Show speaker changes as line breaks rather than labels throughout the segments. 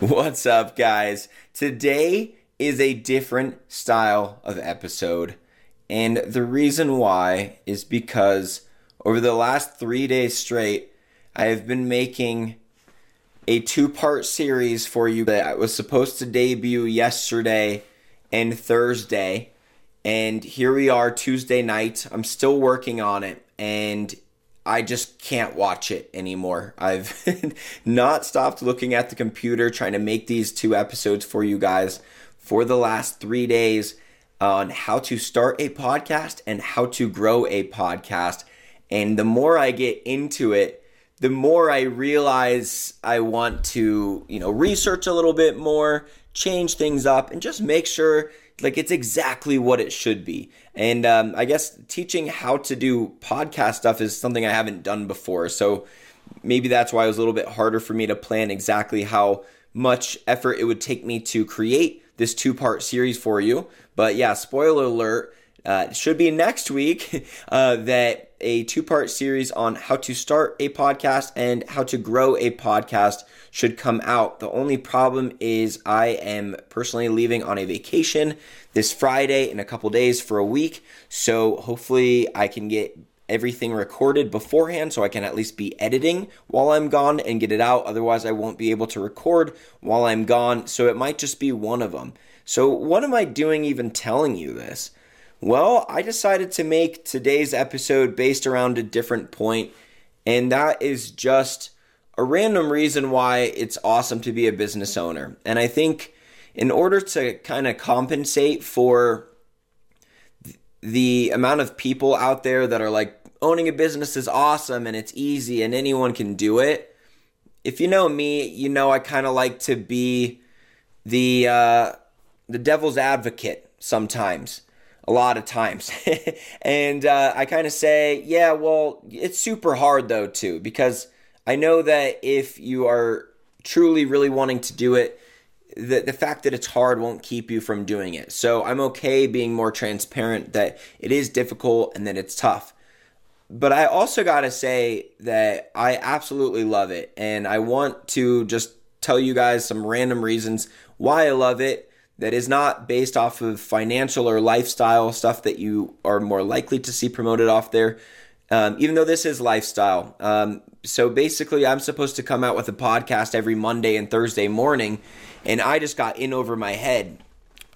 What's up, guys? Today is a different style of episode. And the reason why is because over the last three days straight, I have been making a two part series for you that was supposed to debut yesterday and Thursday. And here we are, Tuesday night. I'm still working on it. And I just can't watch it anymore. I've not stopped looking at the computer trying to make these two episodes for you guys for the last three days on how to start a podcast and how to grow a podcast. And the more I get into it, the more I realize I want to, you know, research a little bit more, change things up, and just make sure like it's exactly what it should be. And um, I guess teaching how to do podcast stuff is something I haven't done before. So maybe that's why it was a little bit harder for me to plan exactly how much effort it would take me to create this two part series for you. But yeah, spoiler alert, uh, should be next week uh, that a two part series on how to start a podcast and how to grow a podcast should come out. The only problem is I am personally leaving on a vacation this Friday in a couple days for a week. So hopefully I can get everything recorded beforehand so I can at least be editing while I'm gone and get it out. Otherwise, I won't be able to record while I'm gone. So it might just be one of them. So, what am I doing even telling you this? Well, I decided to make today's episode based around a different point, and that is just a random reason why it's awesome to be a business owner. And I think in order to kind of compensate for the amount of people out there that are like, owning a business is awesome and it's easy and anyone can do it. If you know me, you know I kind of like to be the uh, the devil's advocate sometimes a lot of times. and uh, I kind of say, yeah, well, it's super hard though, too, because I know that if you are truly, really wanting to do it, the, the fact that it's hard won't keep you from doing it. So I'm okay being more transparent that it is difficult and that it's tough. But I also got to say that I absolutely love it. And I want to just tell you guys some random reasons why I love it that is not based off of financial or lifestyle stuff that you are more likely to see promoted off there. Um, even though this is lifestyle. Um, so basically, I'm supposed to come out with a podcast every Monday and Thursday morning, and I just got in over my head.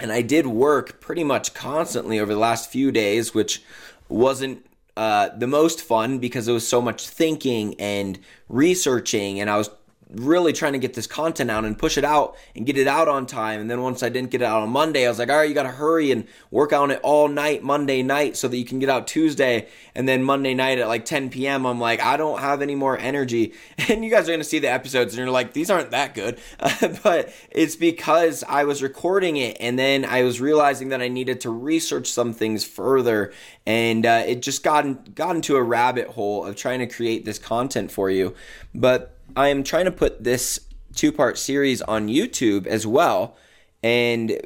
And I did work pretty much constantly over the last few days, which wasn't uh, the most fun because it was so much thinking and researching, and I was really trying to get this content out and push it out and get it out on time. And then once I didn't get it out on Monday, I was like, all right, you got to hurry and work on it all night, Monday night, so that you can get out Tuesday. And then Monday night at like 10 p.m., I'm like, I don't have any more energy. And you guys are going to see the episodes and you're like, these aren't that good. but it's because I was recording it and then I was realizing that I needed to research some things further. And uh, it just got, got into a rabbit hole of trying to create this content for you. But I am trying to put this two part series on YouTube as well. And,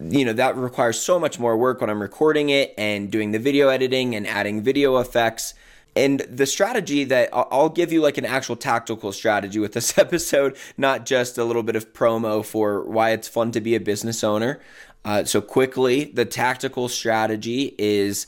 you know, that requires so much more work when I'm recording it and doing the video editing and adding video effects. And the strategy that I'll give you like an actual tactical strategy with this episode, not just a little bit of promo for why it's fun to be a business owner. Uh, so, quickly, the tactical strategy is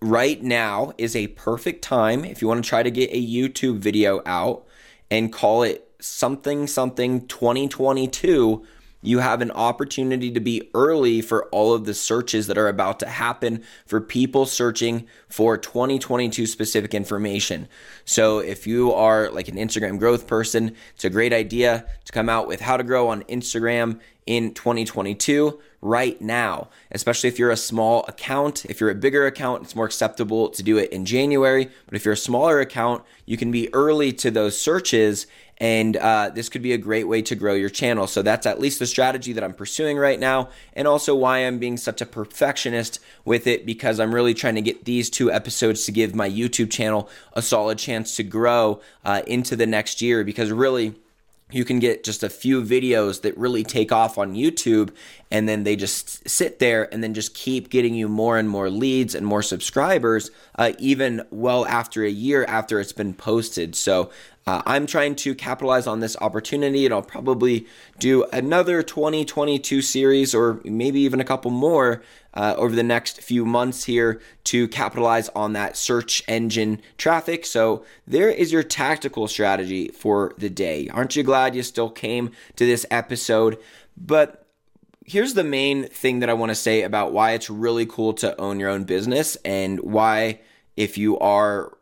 right now is a perfect time if you want to try to get a YouTube video out and call it something something 2022 you have an opportunity to be early for all of the searches that are about to happen for people searching for 2022 specific information. So, if you are like an Instagram growth person, it's a great idea to come out with how to grow on Instagram in 2022 right now, especially if you're a small account. If you're a bigger account, it's more acceptable to do it in January. But if you're a smaller account, you can be early to those searches and uh, this could be a great way to grow your channel. So that's at least the strategy that I'm pursuing right now, and also why I'm being such a perfectionist with it because I'm really trying to get these two episodes to give my YouTube channel a solid chance to grow uh, into the next year. Because really, you can get just a few videos that really take off on YouTube and then they just sit there and then just keep getting you more and more leads and more subscribers, uh, even well after a year after it's been posted. So Uh, I'm trying to capitalize on this opportunity, and I'll probably do another 2022 series or maybe even a couple more uh, over the next few months here to capitalize on that search engine traffic. So, there is your tactical strategy for the day. Aren't you glad you still came to this episode? But here's the main thing that I want to say about why it's really cool to own your own business and why, if you are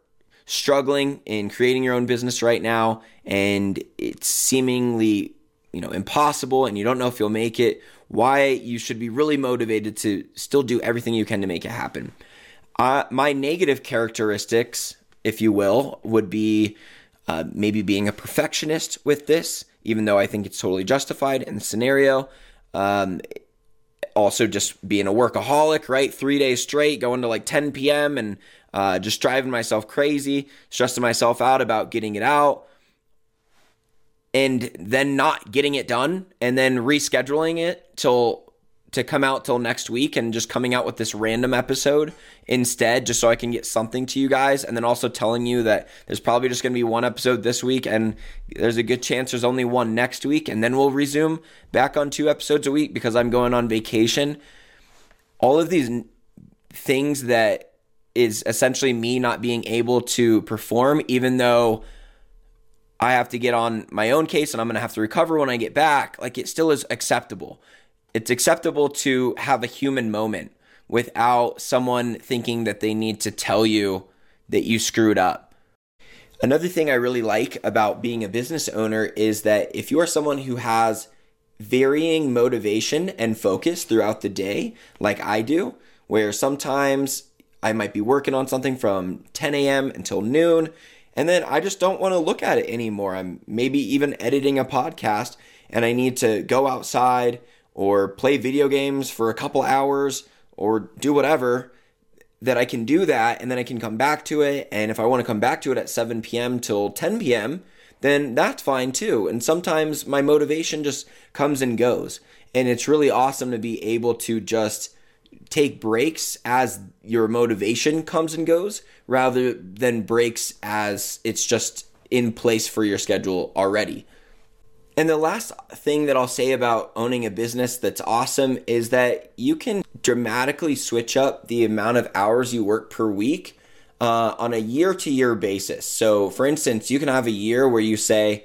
struggling in creating your own business right now and it's seemingly you know impossible and you don't know if you'll make it why you should be really motivated to still do everything you can to make it happen. Uh, my negative characteristics if you will would be uh, maybe being a perfectionist with this even though i think it's totally justified in the scenario. Um, also just being a workaholic right? Three days straight going to like 10 p.m and uh, just driving myself crazy, stressing myself out about getting it out, and then not getting it done, and then rescheduling it till to come out till next week and just coming out with this random episode instead, just so I can get something to you guys. And then also telling you that there's probably just going to be one episode this week, and there's a good chance there's only one next week. And then we'll resume back on two episodes a week because I'm going on vacation. All of these things that is essentially me not being able to perform, even though I have to get on my own case and I'm going to have to recover when I get back. Like it still is acceptable. It's acceptable to have a human moment without someone thinking that they need to tell you that you screwed up. Another thing I really like about being a business owner is that if you are someone who has varying motivation and focus throughout the day, like I do, where sometimes I might be working on something from 10 a.m. until noon, and then I just don't want to look at it anymore. I'm maybe even editing a podcast and I need to go outside or play video games for a couple hours or do whatever that I can do that and then I can come back to it. And if I want to come back to it at 7 p.m. till 10 p.m., then that's fine too. And sometimes my motivation just comes and goes. And it's really awesome to be able to just take breaks as your motivation comes and goes rather than breaks as it's just in place for your schedule already. And the last thing that I'll say about owning a business that's awesome is that you can dramatically switch up the amount of hours you work per week uh, on a year to year basis. So, for instance, you can have a year where you say,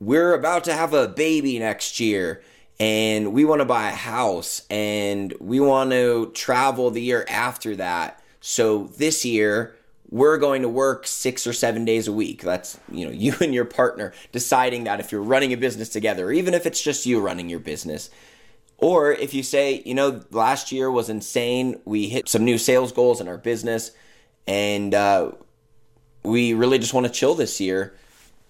We're about to have a baby next year and we want to buy a house and we want to travel the year after that. So this year, we're going to work six or seven days a week. That's, you know, you and your partner deciding that if you're running a business together, or even if it's just you running your business. Or if you say, you know, last year was insane, we hit some new sales goals in our business, and uh, we really just want to chill this year,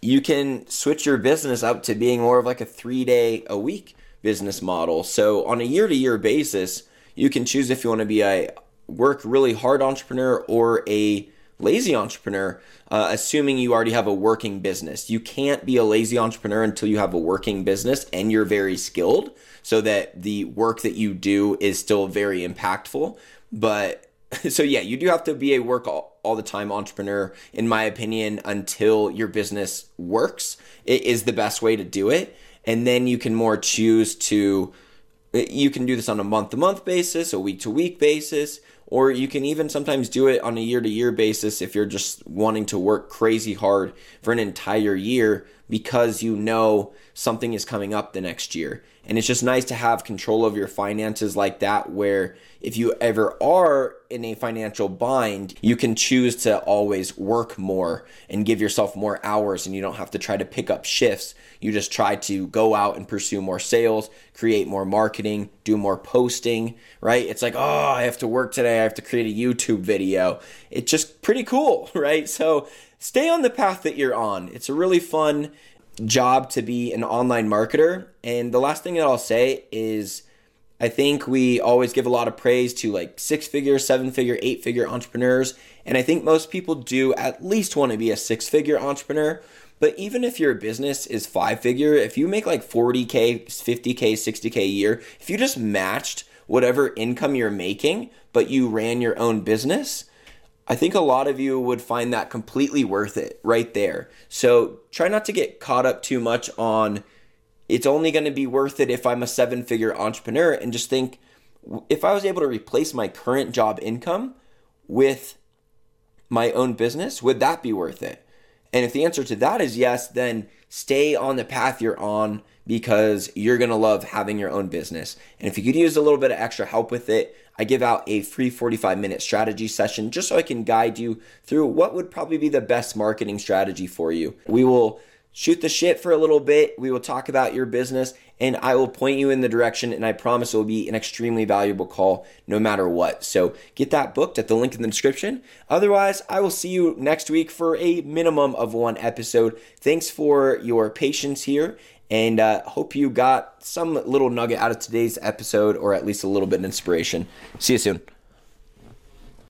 you can switch your business up to being more of like a three day a week business model. So on a year to year basis, you can choose if you want to be a work really hard entrepreneur or a lazy entrepreneur, uh, assuming you already have a working business. You can't be a lazy entrepreneur until you have a working business and you're very skilled so that the work that you do is still very impactful. But so, yeah, you do have to be a work all, all the time entrepreneur, in my opinion, until your business works. It is the best way to do it and then you can more choose to Eh, you can do this on a month to month basis, a week to week basis, or you can even sometimes do it on a year to year basis if you're just wanting to work crazy hard for an entire year because you know something is coming up the next year. And it's just nice to have control of your finances like that, where if you ever are in a financial bind, you can choose to always work more and give yourself more hours, and you don't have to try to pick up shifts. You just try to go out and pursue more sales, create more marketing, do more posting, right? It's like, oh, I have to work today, I have to create a YouTube video. It's just pretty cool, right? So stay on the path that you're on. It's a really fun job to be an online marketer. And the last thing that I'll say is I think we always give a lot of praise to like six figure, seven figure, eight figure entrepreneurs. And I think most people do at least want to be a six figure entrepreneur. But even if your business is five figure, if you make like 40K, 50K, 60K a year, if you just matched whatever income you're making, but you ran your own business, I think a lot of you would find that completely worth it right there. So try not to get caught up too much on it's only going to be worth it if I'm a seven figure entrepreneur and just think if I was able to replace my current job income with my own business, would that be worth it? And if the answer to that is yes, then stay on the path you're on because you're going to love having your own business. And if you could use a little bit of extra help with it, I give out a free 45 minute strategy session just so I can guide you through what would probably be the best marketing strategy for you. We will shoot the shit for a little bit. We will talk about your business and I will point you in the direction. And I promise it will be an extremely valuable call no matter what. So get that booked at the link in the description. Otherwise, I will see you next week for a minimum of one episode. Thanks for your patience here and uh, hope you got some little nugget out of today's episode or at least a little bit of inspiration. See you soon.